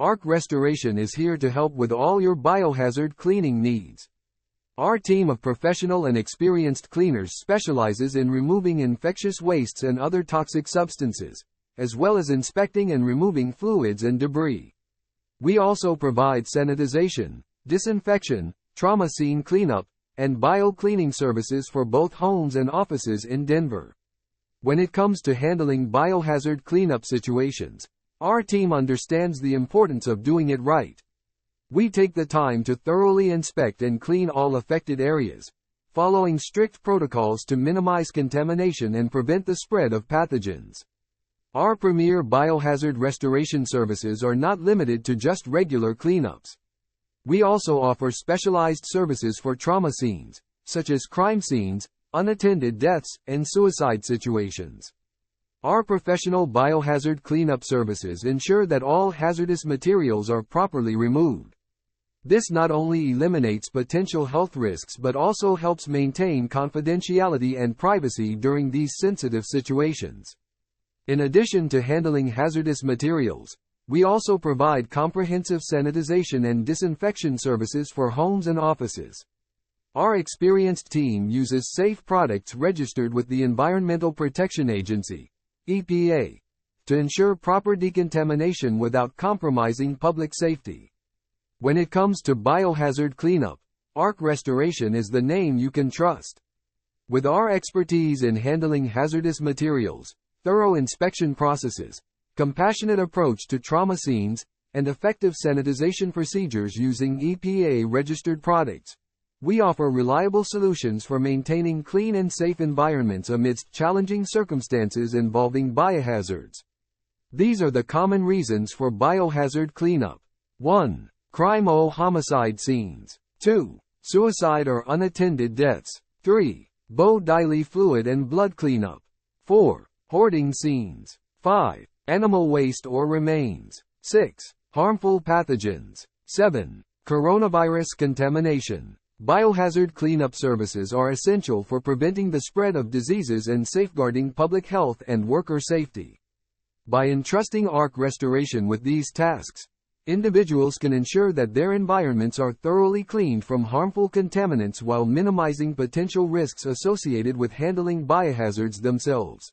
ARC Restoration is here to help with all your biohazard cleaning needs. Our team of professional and experienced cleaners specializes in removing infectious wastes and other toxic substances, as well as inspecting and removing fluids and debris. We also provide sanitization, disinfection, trauma scene cleanup, and bio-cleaning services for both homes and offices in Denver. When it comes to handling biohazard cleanup situations, our team understands the importance of doing it right. We take the time to thoroughly inspect and clean all affected areas, following strict protocols to minimize contamination and prevent the spread of pathogens. Our premier biohazard restoration services are not limited to just regular cleanups. We also offer specialized services for trauma scenes, such as crime scenes, unattended deaths, and suicide situations. Our professional biohazard cleanup services ensure that all hazardous materials are properly removed. This not only eliminates potential health risks but also helps maintain confidentiality and privacy during these sensitive situations. In addition to handling hazardous materials, we also provide comprehensive sanitization and disinfection services for homes and offices. Our experienced team uses safe products registered with the Environmental Protection Agency, EPA, to ensure proper decontamination without compromising public safety. When it comes to biohazard cleanup, ARC Restoration is the name you can trust. With our expertise in handling hazardous materials, thorough inspection processes, compassionate approach to trauma scenes, and effective sanitization procedures using EPA registered products, we offer reliable solutions for maintaining clean and safe environments amidst challenging circumstances involving biohazards. These are the common reasons for biohazard cleanup. 1. Crime or homicide scenes. 2. Suicide or unattended deaths. 3. Bodily fluid and blood cleanup. 4. Hoarding scenes. 5. Animal waste or remains. 6. Harmful pathogens. 7. Coronavirus contamination. Biohazard cleanup services are essential for preventing the spread of diseases and safeguarding public health and worker safety. By entrusting ARC restoration with these tasks, individuals can ensure that their environments are thoroughly cleaned from harmful contaminants while minimizing potential risks associated with handling biohazards themselves.